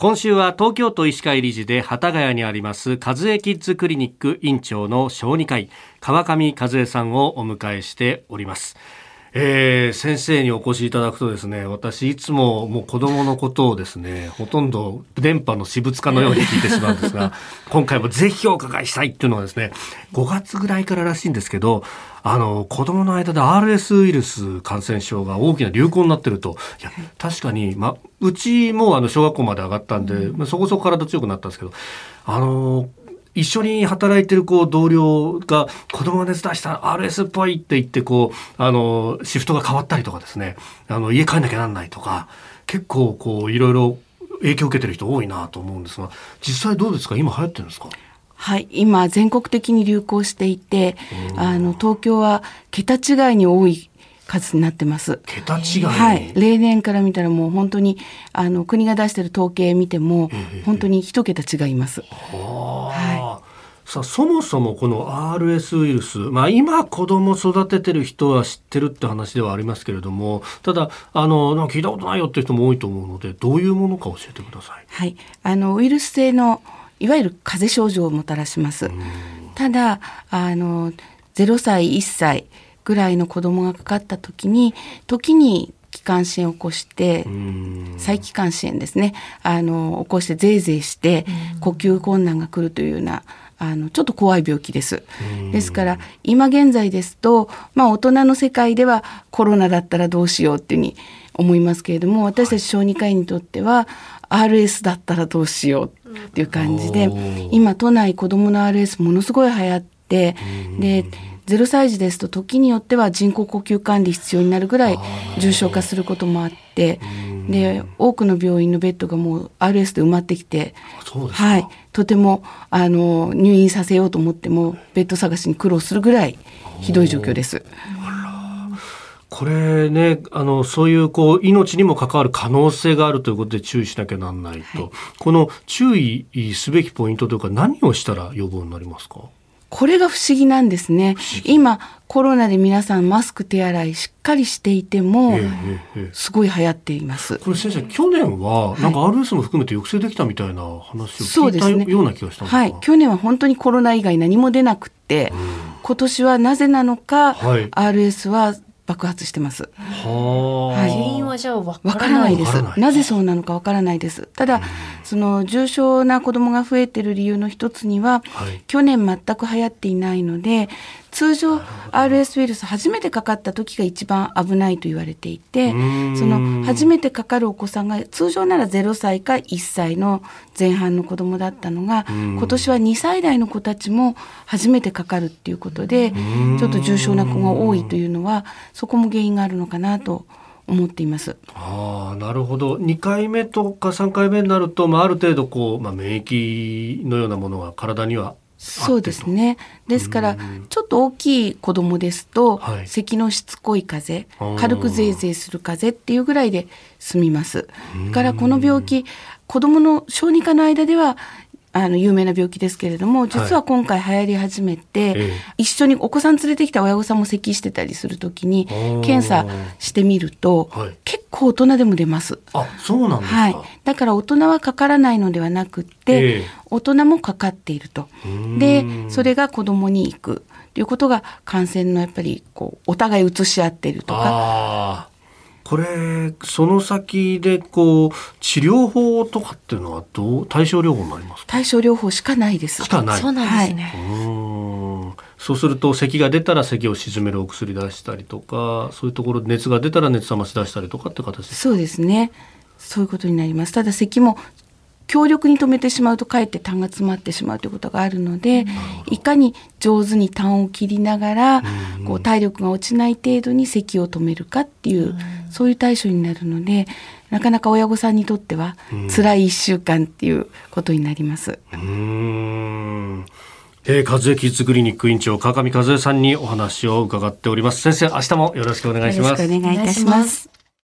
今週は東京都医師会理事で幡ヶ谷にあります和江キッズクリニック院長の小児科医川上和江さんをお迎えしております。えー、先生にお越しいただくとですね私いつももう子供のことをですねほとんど電波の私物化のように聞いてしまうんですが 今回もぜひお伺いしたいっていうのはですね5月ぐらいかららしいんですけどあの子供の間で RS ウイルス感染症が大きな流行になってると。いや確かに、ま、うちもあの小学校まで上がったんで、うん、そこそこ体強くなったんですけどあの一緒に働いてるこう同僚が子供が熱出した RS っぽいって言ってこうあのシフトが変わったりとかですねあの家帰んなきゃなんないとか結構こういろいろ影響を受けてる人多いなと思うんですが実際どうですか？今流行ってるんですか？はい今全国的に流行していてあの東京は桁違いに多い数になってます。桁違い、はい、例年から見たらもう本当にあの国が出している統計見ても本当に一桁違います。はい。さあそもそもこの RS ウイルス、まあ、今子供育ててる人は知ってるって話ではありますけれどもただあのなんか聞いたことないよっていう人も多いと思うのでどういうものか教えてください。はい、あのウイルス性のいわゆる風邪症状をもたらします。ただあの0歳1歳ぐらいの子供がかかった時に時に気管支炎を起こして細気管支炎ですね。あの起こしてぜいぜいして呼吸困難が来るというようなあのちょっと怖い病気です。ですから今現在ですと、まあ、大人の世界ではコロナだったらどうしようっていうふうに思いますけれども私たち小児科医にとっては RS だったらどうしようっていう感じで今都内子どもの RS ものすごい流行ってで0歳児ですと時によっては人工呼吸管理必要になるぐらい重症化することもあってで多くの病院のベッドがもう RS で埋まってきてはい、とてもあの入院させようと思ってもベッド探しに苦労するぐらいひどい状況です。これね、あの、そういうこう、命にも関わる可能性があるということで注意しなきゃなんないと、はい、この注意すべきポイントというか何をしたら予防になりますか？これが不思議なんですね。今コロナで皆さんマスク手洗いしっかりしていても、すごい流行っています。これ先生、去年はなんか RS も含めて抑制できたみたいな話を聞いたような気がしたんですか、ね、はい、去年は本当にコロナ以外何も出なくて、うん、今年はなぜなのか、はい、RS は爆発してます。は原因はじゃあわからないです。なぜそうなのかわからないです。ただ、その重症な子供が増えてる理由の一つには、はい、去年全く流行っていないので、通常 RS ウイルス初めてかかった時が一番危ないと言われていてその初めてかかるお子さんが通常なら0歳か1歳の前半の子どもだったのが今年は2歳代の子たちも初めてかかるっていうことでちょっと重症な子が多いというのはそこも原因があるのかなと思っています。ああ、なるほど。2回目とか3回目になると、まあ、ある程度こう、まあ、免疫のようなものが体にはそうですね。ですから、ちょっと大きい子供ですと、はい、咳のしつこい風邪、軽くゼーゼーする風邪っていうぐらいで済みます。からこの病気、子供の小児科の間ではあの有名な病気ですけれども実は今回流行り始めて、はい、一緒にお子さん連れてきた親御さんも咳してたりする時に検査してみると、はい、結構大人でも出ます。あそうなんですはい、だから大人はかからないのではなくて、大人もかかっていると。でそれが子供に行く。ということが感染のやっぱりこうお互い移し合っているとか。これその先でこう治療法とかっていうのはどう対症療法になります対症療法しかないです。しかない。そうなんですね、はい、そうすると咳が出たら咳を鎮めるお薬出したりとかそういうところで熱が出たら熱冷まし出したりとかって形ですそうですね。そういうことになります。ただ咳も強力に止めてしまうとかえって痰が詰まってしまうということがあるので、いかに上手に痰を切りながら、こう体力が落ちない程度に咳を止めるかっていう、そういう対処になるのでなかなか親御さんにとっては辛い1週間っていうことになります。うんえー、和江キッズクリニック院長川上和江さんにお話を伺っております。先生明日もよろしくお願いします。よろしくお願いいたします。